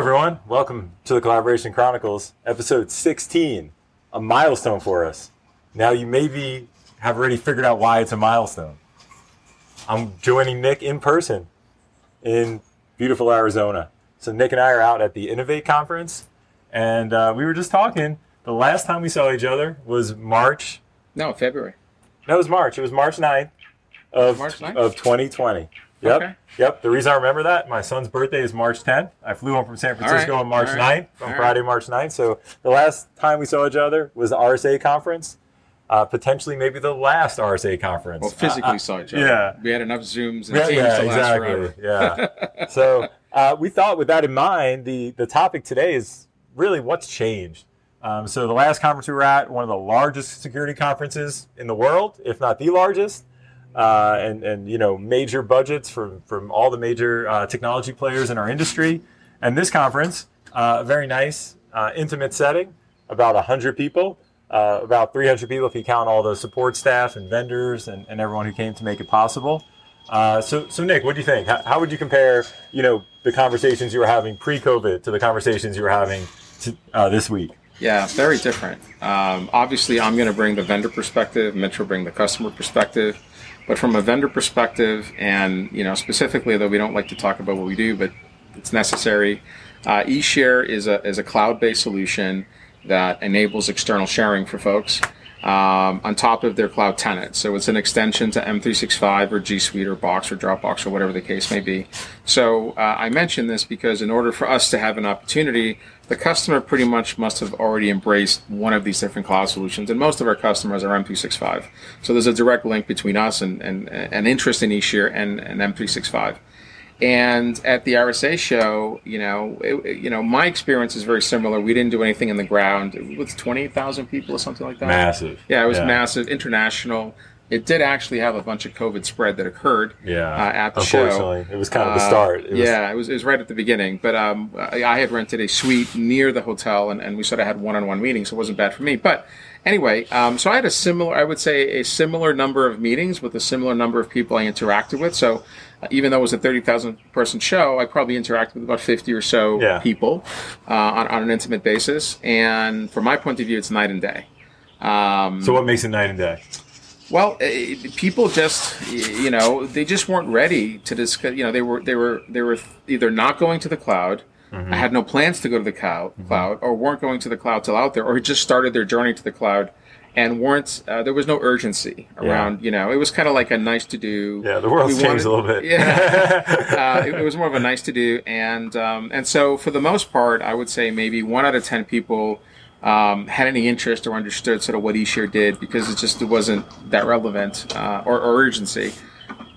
everyone. Welcome to the Collaboration Chronicles, episode 16, a milestone for us. Now, you maybe have already figured out why it's a milestone. I'm joining Nick in person in beautiful Arizona. So, Nick and I are out at the Innovate conference, and uh, we were just talking. The last time we saw each other was March. No, February. That was March. It was March 9th of, March 9th? of 2020. Yep. Okay. Yep. The reason I remember that, my son's birthday is March 10th. I flew home from San Francisco right. on March All right. 9th, on All Friday, March 9th. So the last time we saw each other was the RSA conference. Uh, potentially, maybe the last RSA conference. Well, physically Uh, saw each other. yeah. We had enough Zooms and yeah, Teams yeah, to last exactly. forever. Yeah. so uh, we thought, with that in mind, the the topic today is really what's changed. Um, so the last conference we were at, one of the largest security conferences in the world, if not the largest, uh, and and you know major budgets from from all the major uh, technology players in our industry. And this conference, uh, very nice, uh, intimate setting, about hundred people. Uh, about 300 people if you count all the support staff and vendors and, and everyone who came to make it possible. Uh, so, so Nick, what do you think? How, how would you compare, you know, the conversations you were having pre-COVID to the conversations you were having to, this week? Yeah, very different. Um, obviously, I'm going to bring the vendor perspective. Mitch will bring the customer perspective. But from a vendor perspective, and you know specifically, though we don't like to talk about what we do, but it's necessary. Uh, eShare is a is a cloud-based solution that enables external sharing for folks um, on top of their cloud tenant. So it's an extension to M365 or G Suite or Box or Dropbox or whatever the case may be. So uh, I mention this because in order for us to have an opportunity, the customer pretty much must have already embraced one of these different cloud solutions, and most of our customers are M365. So there's a direct link between us and, and, and interest in eShare and, and M365. And at the RSA show, you know, it, you know, my experience is very similar. We didn't do anything in the ground. It was twenty thousand people or something like that. Massive. Yeah, it was Yeah. massive, international. It did actually have a bunch of COVID spread that occurred. Yeah. uh, at the show. Unfortunately, it was kind of the start. It was- yeah, it was, it was right at the beginning. But um, I, I had rented a suite near the hotel, and, and we sort of had one-on-one meetings, so it wasn't bad for me. But anyway, um, so I had a similar, I would say, a similar number of meetings with a similar number of people I interacted with. So uh, even though it was a thirty thousand person show, I probably interacted with about fifty or so Yeah. people uh, on, on an intimate basis. And from my point of view, it's night and day. Um, So what makes it night and day? Well, eh, people just, you know, they just weren't ready to discuss. You know, they were they were they were either not going to the cloud, Mm-hmm. had no plans to go to the cloud, cloud, or weren't going to the cloud till out there, or had just started their journey to the cloud, and weren't. Uh, there was no urgency around. You know, it was kind of like a nice to do. Yeah, the world changed wanted- a little bit. Yeah, uh, it, it was more of a nice to do, and um, and so for the most part, I would say maybe one out of ten people um, had any interest or understood sort of what eShare did because it just it wasn't that relevant uh, or, or urgency.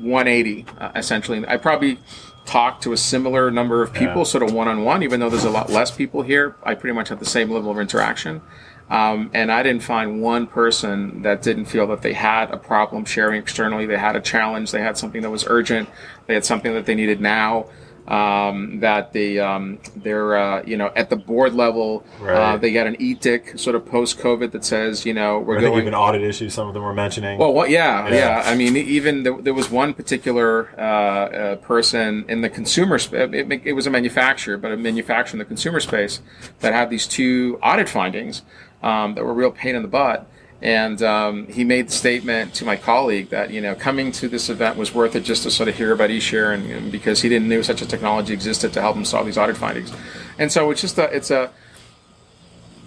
180 uh, essentially. I probably talked to a similar number of people, Yeah. sort of one on one, even though there's a lot less people here. I pretty much had the same level of interaction. Um, and I didn't find one person that didn't feel that they had a problem sharing externally. They had a challenge. They had something that was urgent. They had something that they needed now. Um, that they um, they're uh, you know at the board level, uh, they got an edict sort of post COVID that says you know we're I think going even audit issues, some of them were mentioning. well, what? Yeah, Yeah. yeah, I mean, even there, there was one particular uh, uh, person in the consumer space. It, it was a manufacturer, but a manufacturer in the consumer space that had these two audit findings um, that were a real pain in the butt. And um, he made the statement to my colleague that you know coming to this event was worth it just to sort of hear about eShare, and, and because he didn't know such a technology existed to help him solve these audit findings. And so it's just a it's a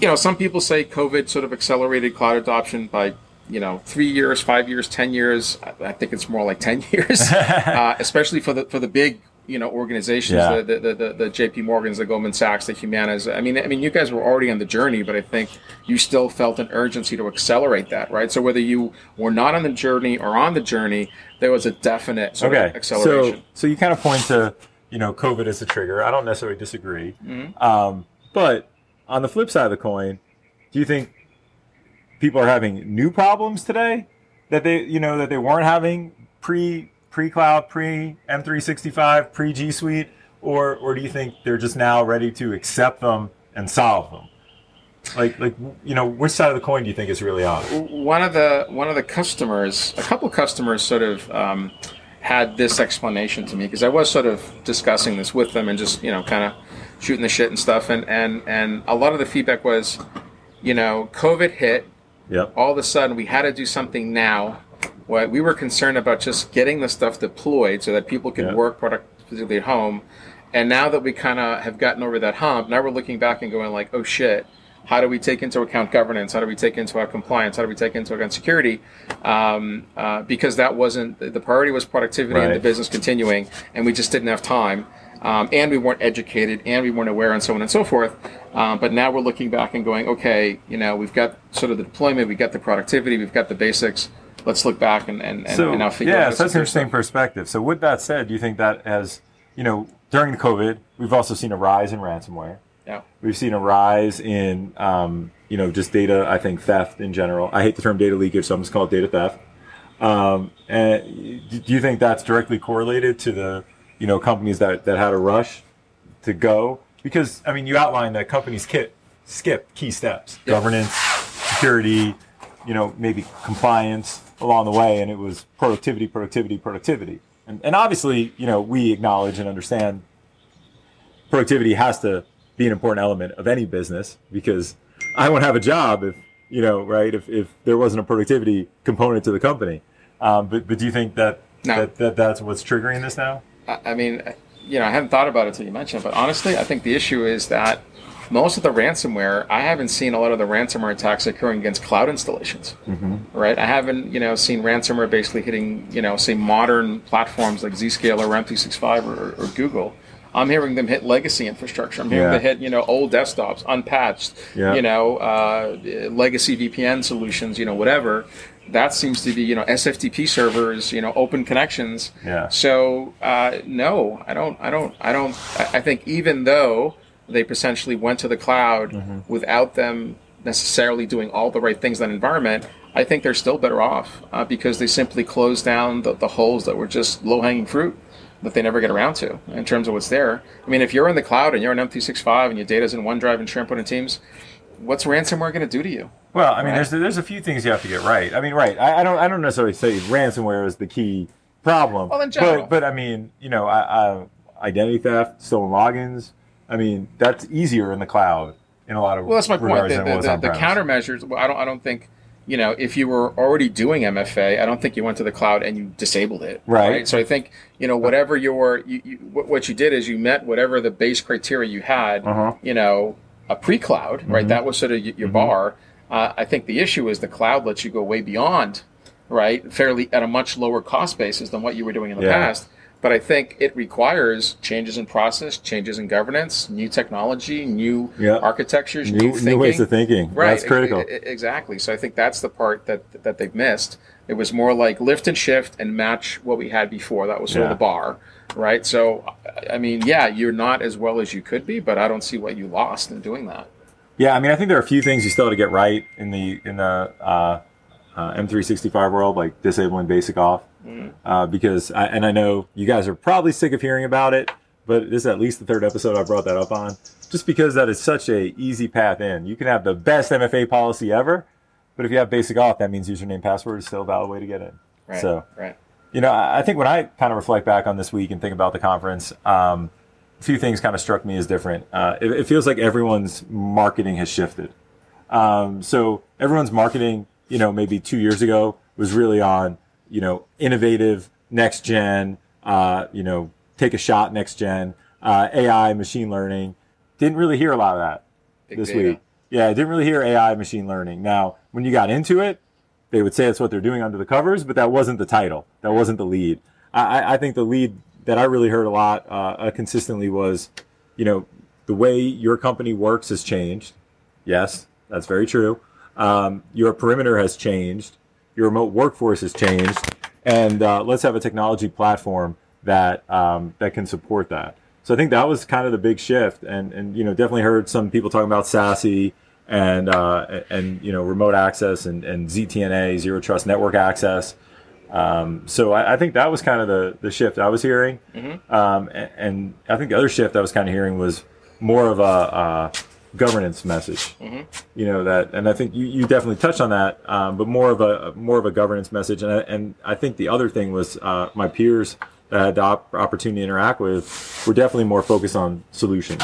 you know, some people say COVID sort of accelerated cloud adoption by, you know, three years, five years, ten years. I, I think it's more like ten years, uh, especially for the for the big, you know, organizations, Yeah. the, the, the the J.P. Morgans, the Goldman Sachs, the Humanas. I mean, I mean, you guys were already on the journey, but I think you still felt an urgency to accelerate that, right? So whether you were not on the journey or on the journey, there was a definite sort okay. of acceleration. So, so you kind of point to, you know, COVID as a trigger. I don't necessarily disagree. Mm-hmm. Um, but on the flip side of the coin, do you think people are having new problems today that they, you know, that they weren't having pre pre cloud, pre M365, pre G Suite, or or do you think they're just now ready to accept them and solve them? Like, like you know, which side of the coin do you think is really on? one of the one of the customers, a couple customers, sort of um, had this explanation to me because I was sort of discussing this with them and just you know kind of shooting the shit and stuff, and and and a lot of the feedback was, you know, COVID hit. Yep. All of a sudden, we had to do something now. What we were concerned about just getting the stuff deployed so that people could Yeah. work productively at home. And now that we kind of have gotten over that hump, now we're looking back and going like, oh shit, how do we take into account governance? How do we take into account compliance? How do we take into account security? Um, uh, because that wasn't the priority was productivity and the business continuing, and we just didn't have time. Um, and we weren't educated, and we weren't aware, and so on and so forth. Um, but now we're looking back and going, okay, you know, we've got sort of the deployment, we've got the productivity, we've got the basics. Let's look back and, and, and, So and now figure yeah, out. so that's an interesting stuff. perspective. So with that said, do you think that has you know during the COVID, we've also seen a rise in ransomware. Yeah. We've seen a rise in, um, you know, just data. I think theft in general. I hate the term data leakage, so I'm just call it data theft. Um, and do you think that's directly correlated to the, you know, companies that, that had a rush to go? Because I mean, you outlined that companies skip skip key steps: Yeah. governance, security, you know, maybe compliance along the way, and it was productivity, productivity, productivity. And, and obviously, you know, we acknowledge and understand productivity has to be an important element of any business because I won't have a job if you know right if, if there wasn't a productivity component to the company. Um, but but do you think that, No. that that that's what's triggering this now? I I mean, you know, I hadn't thought about it until you mentioned it, but honestly, I think the issue is that most of the ransomware, I haven't seen a lot of the ransomware attacks occurring against cloud installations, right? I haven't, you know, seen ransomware basically hitting, you know, say modern platforms like Zscaler or M365 or, or Google. I'm hearing them hit legacy infrastructure. I'm hearing Yeah. them hit, you know, old desktops, unpatched, Yeah. you know, uh, legacy VPN solutions, you know, whatever. That seems to be, you know, SFTP servers, you know, open connections. Yeah. So uh, no, I don't. I don't. I don't. I think even though they essentially went to the cloud Mm-hmm. without them necessarily doing all the right things in that environment, I think they're still better off uh, because they simply closed down the, the holes that were just low hanging fruit that they never get around to in terms of what's there. I mean, if you're in the cloud and you're in M365 and your data's in OneDrive and SharePoint and Teams, what's ransomware going to do to you? Well, I mean, Right. there's there's a few things you have to get right. I mean, right? I, I don't I don't necessarily say ransomware is the key problem. Well, in general. but but I mean, you know, I, I, identity theft, stolen logins. I mean, that's easier in the cloud in a lot of Well, that's my point. The, the, the, the countermeasures. Well, I don't. I don't think. You know, if you were already doing MFA, I don't think you went to the cloud and you disabled it. Right. So I think you know whatever your you, you, what you did is you met whatever the base criteria you had. Uh-huh. You know, a pre-cloud, Mm-hmm. right? That was sort of your bar. Uh, I think the issue is the cloud lets you go way beyond, right? Fairly at a much lower cost basis than what you were doing in the Yeah. past. But I think it requires changes in process, changes in governance, new technology, new Yeah. architectures, new, new, thinking. new ways of thinking. Right, That's critical. exactly. So I think that's the part that that they've missed. It was more like lift and shift and match what we had before. That was sort Yeah. of the bar, right? So, I- I mean, yeah, you're not as well as you could be, but I don't see what you lost in doing that. Yeah, I mean, I think there are a few things you still have to get right in the in the uh, uh, M365 world, like disabling basic auth, uh, because I, and I know you guys are probably sick of hearing about it, but this is at least the third episode I brought that up on, just because that is such a easy path in. You can have the best MFA policy ever, but if you have basic auth, that means username password is still a valid way to get in. Right. So right. you know, I I think when I kind of reflect back on this week and think about the conference, um, a few things kind of struck me as different. Uh, it, it feels like everyone's marketing has shifted. Um, so everyone's marketing, you know, maybe two years ago was really on, you know, innovative, next gen, uh, you know, take a shot, next gen, uh, AI, machine learning. Didn't really hear a lot of that Big this data. week. Yeah, I didn't really hear AI, machine learning. Now, when you got into it, they would say that's what they're doing under the covers, but that wasn't the title. That wasn't the lead. I, I- I think the lead that I really heard a lot uh, uh, consistently was, you know, the way your company works has changed. Yes, that's very true. Um, your perimeter has changed. Your remote workforce has changed, and uh, let's have a technology platform that um, that can support that. So I think that was kind of the big shift, and and you know definitely heard some people talking about SASE and uh, and you know remote access and, and ZTNA zero trust network access. Um, so I, I think that was kind of the the shift I was hearing, um, and, and I think the other shift I was kind of hearing was more of a, uh governance message. You know that, and I think you, you definitely touched on that, um, but more of a more of a governance message. And I, and I think the other thing was uh, my peers that I had the op- opportunity to interact with were definitely more focused on solutions.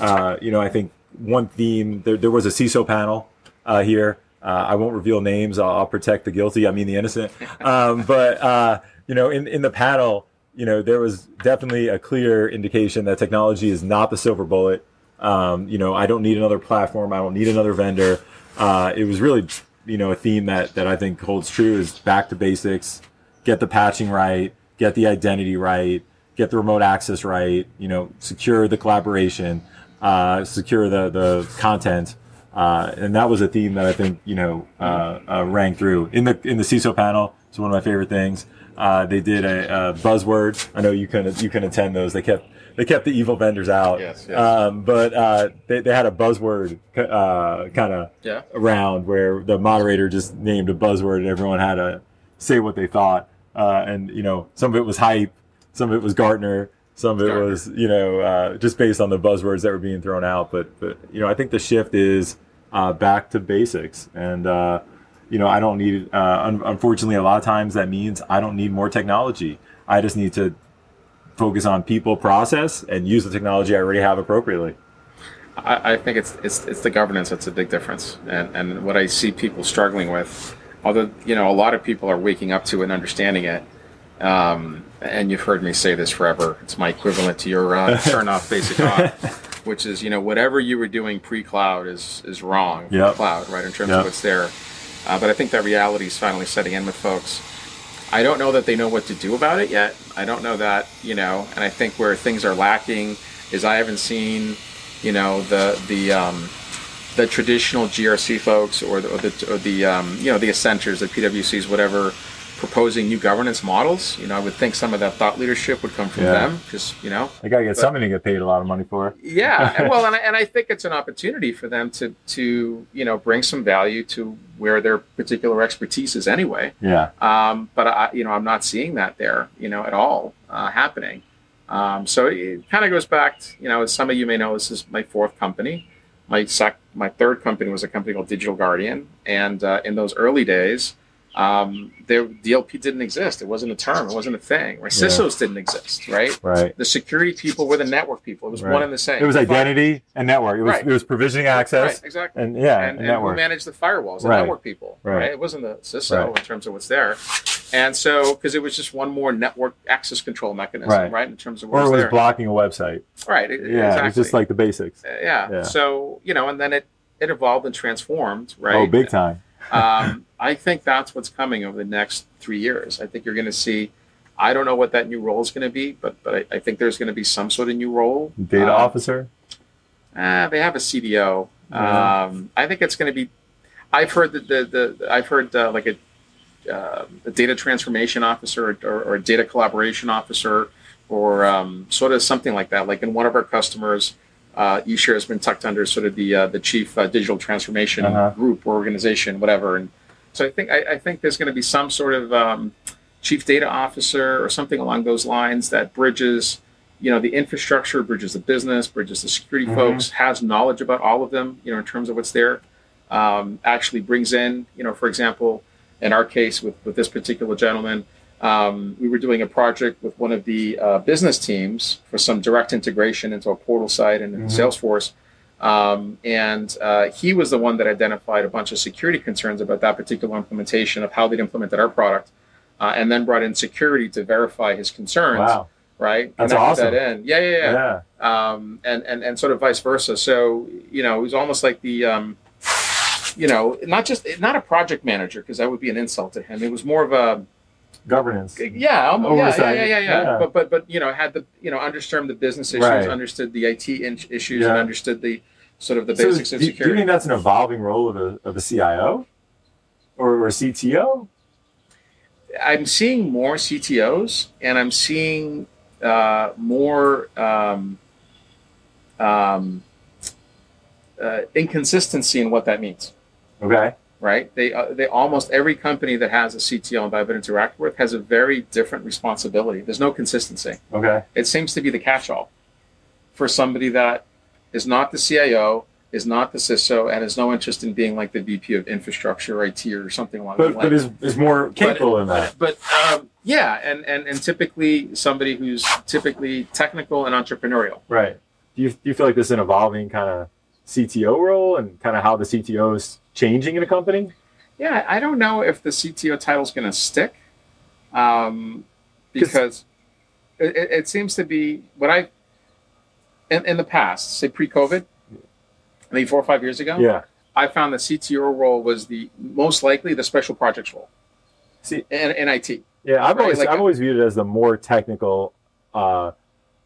Uh, you know, I think one theme there, there was a CISO panel uh, here. Uh, I won't reveal names. I'll, I'll, protect the guilty. I mean the innocent. Um, but uh, you know, in in the panel, you know, there was definitely a clear indication that technology is not the silver bullet. Um, you know, I don't need another platform. I don't need another vendor. Uh, it was really, you know, a theme that that I think holds true is back to basics. Get the patching right. Get the identity right. Get the remote access right. You know, secure the collaboration. Uh, secure the the content. Uh, and that was a theme that I think you know uh, uh, rang through in the in the CISO panel. It's one of my favorite things. Uh, they did a, a, buzzword. I know you can you can attend those. They kept they kept the evil vendors out. Yes, yes. Um, but uh, they, they had a buzzword uh, kind of yeah. around where the moderator just named a buzzword and everyone had to say what they thought. Uh, and you know, some of it was hype, some of it was Gartner, some of it Gartner. was you know uh, just based on the buzzwords that were being thrown out. But but you know, I think the shift is uh, back to basics and uh, you know, I don't need, uh, un- unfortunately, a lot of times that means I don't need more technology. I just need to focus on people, process, and use the technology I already have appropriately. I, I think it's, it's it's the governance that's a big difference, and and what I see people struggling with, although you know a lot of people are waking up to it and understanding it. Um, and you've heard me say this forever. It's my equivalent to your uh, turn off basic on, which is you know whatever you were doing pre-cloud is is wrong. Yep. Cloud, right? In terms Yep. of what's there. Uh, but I think that reality is finally setting in with folks. I don't know that they know what to do about it yet. I don't know that, you know, and I think where things are lacking is I haven't seen, you know, the the um, the traditional GRC folks or the or the, or the um, you know the Accentures, the PwCs, whatever, proposing new governance models. You know, I would think some of that thought leadership would come from Yeah. them, because you know, they gotta get something to get paid a lot of money for. yeah, and well, and I, and I think it's an opportunity for them to to you know bring some value to where their particular expertise is anyway. Yeah. Um, but I, you know, I'm not seeing that there, you know, at all uh, happening. Um, so it kind of goes back, to, you know, as some of you may know, this is my fourth company. My sec- my third company was a company called Digital Guardian, and uh, in those early days, um, there DLP didn't exist. It wasn't a term. It wasn't a thing. Right? Yeah. CISOs didn't exist. Right. Right. The security people were the network people. It was Right. one and the same. It was identity and network. It was Right. it was provisioning access Right, exactly. and yeah, and, and, and who managed the firewalls, the Right. network people, Right. right. It wasn't the CISO in terms of what's there, and so because it was just one more network access control mechanism, Right. right, in terms of or it was there, blocking a website. right? it- Yeah, exactly. it was just like the basics. Uh, yeah. Yeah. So you know, and then it it evolved and transformed, right? Oh, big time. Um, I think that's what's coming over the next three years. I think you're going to see. I don't know what that new role is going to be, but but I, I think there's going to be some sort of new role. Data Um, officer. Uh, they have a CDO. Yeah. Um, I think it's going to be. I've heard that the, the I've heard uh, like a, uh, a data transformation officer or, or a data collaboration officer or um, sort of something like that. Like in one of our customers, uh, eShare has been tucked under sort of the uh, the chief uh, digital transformation Uh-huh. group or organization, whatever. And so I think I, I think there's going to be some sort of um, chief data officer or something along those lines that bridges you know the infrastructure bridges the business bridges the security Mhm. folks has knowledge about all of them you know in terms of what's there um, actually brings in you know for example in our case with, with this particular gentleman um, we were doing a project with one of the uh, business teams for some direct integration into a portal site and Mhm. salesforce um, and uh, he was the one that identified a bunch of security concerns about that particular implementation of how they'd implemented our product uh, and then brought in security to verify his concerns Wow. right? That's awesome. That in. Yeah, yeah, yeah. Yeah. Um, and, and and sort of vice versa. So you know, it was almost like the, um, you know, not just not a project manager because that would be an insult to him. It was more of a Governance. yeah, almost, yeah, yeah, yeah, yeah, yeah, Yeah. But but but you know, had the you know understood the business issues, Right. understood the IT in- issues, and understood the sort of the So basics do, of do you think that's an evolving role of a, of a CIO or, or a CTO? I'm seeing more CTOs, and I'm seeing uh, more um, um, uh, inconsistency in what that means. Okay. Right? They uh, they almost every company that has a CTO and I've been interacted with has a very different responsibility. There's no consistency. Okay. It seems to be the catch-all for somebody that is not the CIO, is not the CISO, and has no interest in being like the VP of infrastructure, or IT, or something along But, those but is, is more capable in that. but um, yeah, and, and and typically somebody who's typically technical and entrepreneurial, Right. do you do you feel like this is an evolving kind of CTO role and kind of how the CTO is changing in a company? Yeah, I don't know if the CTO title is going to stick, um, because it, it, seems to be what I in, in the past, say pre-COVID, maybe four or five years ago. Yeah, I found the CTO role was the most likely the special projects role. See, in, in IT. Yeah, I've right? always like I've a, always viewed it as the more technical uh,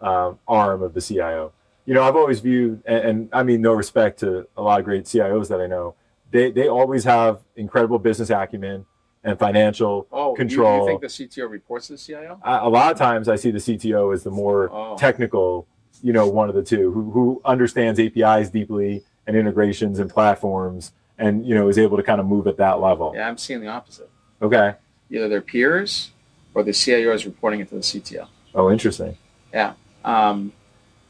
uh, arm of the CIO. You know, I've always viewed, and, and, I mean, no respect to a lot of great CIOs that I know, they they always have incredible business acumen and financial oh, control. You, you think the CTO reports to the CIO? I, a lot of times, I see the CTO as the more oh. technical, you know, one of the two, who who understands APIs deeply and integrations and platforms, and you know, is able to kind of move at that level. Yeah, I'm seeing the opposite. Okay. Either their peers or the CIO is reporting it to the CTO. Oh, interesting. Yeah. Um,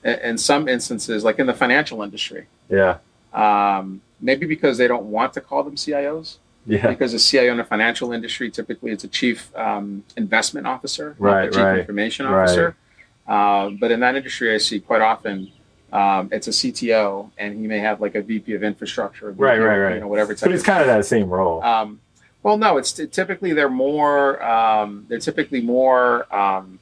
in some instances, like in the financial industry. Yeah. Um, maybe because they don't want to call them CIOs. Yeah. Because a CIO in the financial industry typically it's a chief um, investment officer, right, chief right, information officer. Right. Uh, but in that industry, I see quite often um, it's a CTO, and he may have like a VP of infrastructure, VP right, right, right. You know, whatever. But it's kind of that same role. Um, well, no, it's t- typically they're more um, they're typically more um,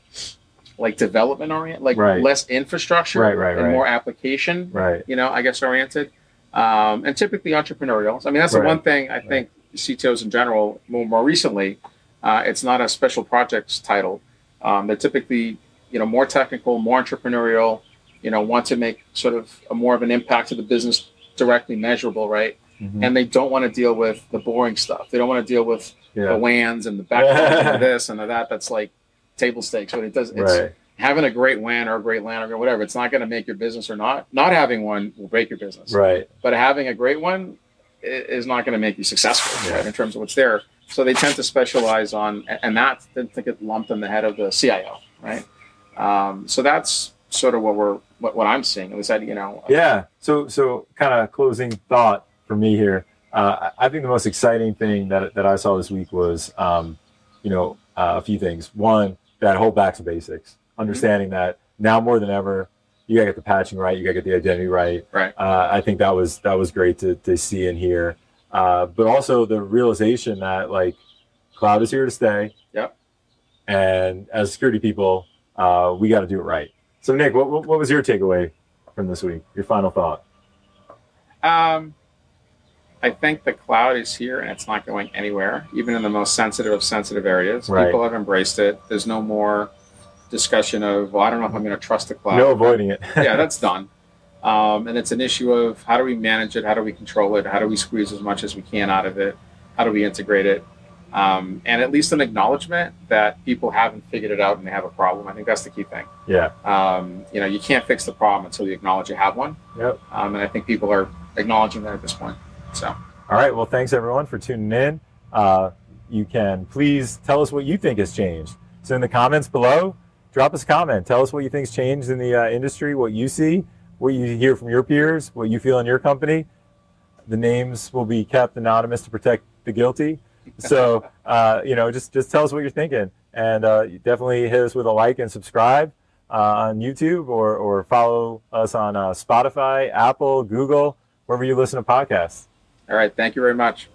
like development oriented, like right. less infrastructure, right, right, and right. more application, right? You know, I guess oriented, um, and typically entrepreneurial. I mean, that's the one thing I think CTOs in general, more, more recently, uh, it's not a special projects title. Um, they're typically you know more technical, more entrepreneurial. You know, want to make sort of a more of an impact to the business directly measurable, right? mm-hmm. and they don't want to deal with the boring stuff. They don't want to deal with yeah. the WANs and the backbones and this and the that. That's like table stakes. But it does. It's right. Having a great WAN or a great LAN or whatever. It's not going to make your business or not. Not having one will break your business. Right. But having a great one is not going to make you successful yeah. right, in terms of what's there. So they tend to specialize on, and that to get lumped in the head of the CIO, right? Um, so that's sort of what we're what, what I'm seeing. Was that you know. Yeah. So so kind of closing thought for me here. Uh, I think the most exciting thing that, that I saw this week was, um, you know, uh, a few things. One, that whole back to basics, understanding mm-hmm. that now more than ever, you gotta get the patching right, you gotta get the identity right. Right. Uh, I think that was that was great to, to see and hear. Uh, but also the realization that like cloud is here to stay. Yep. And as security people, uh, we got to do it right. So Nick, what, what was your takeaway from this week? Your final thought? Um, I think the cloud is here and it's not going anywhere, even in the most sensitive of sensitive areas. Right. People have embraced it. There's no more discussion of, well, I don't know if I'm going to trust the cloud. No avoiding it. yeah, that's done. Um, and it's an issue of how do we manage it? How do we control it? How do we squeeze as much as we can out of it? How do we integrate it? Um, and at least an acknowledgement that people haven't figured it out and they have a problem. I think that's the key thing. Yeah. Um, you know, you can't fix the problem until you acknowledge you have one. Yep. Um, and I think people are acknowledging that at this point. So, all right. Well, thanks everyone for tuning in. Uh, you can please tell us what you think has changed. So, in the comments below, drop us a comment. Tell us what you think's changed in the uh, industry, what you see, what you hear from your peers, what you feel in your company. The names will be kept anonymous to protect the guilty. So, uh, you know, just just tell us what you're thinking, and uh, definitely hit us with a like and subscribe uh, on YouTube, or or follow us on uh, Spotify, Apple, Google wherever you listen to podcasts. All right. Thank you very much.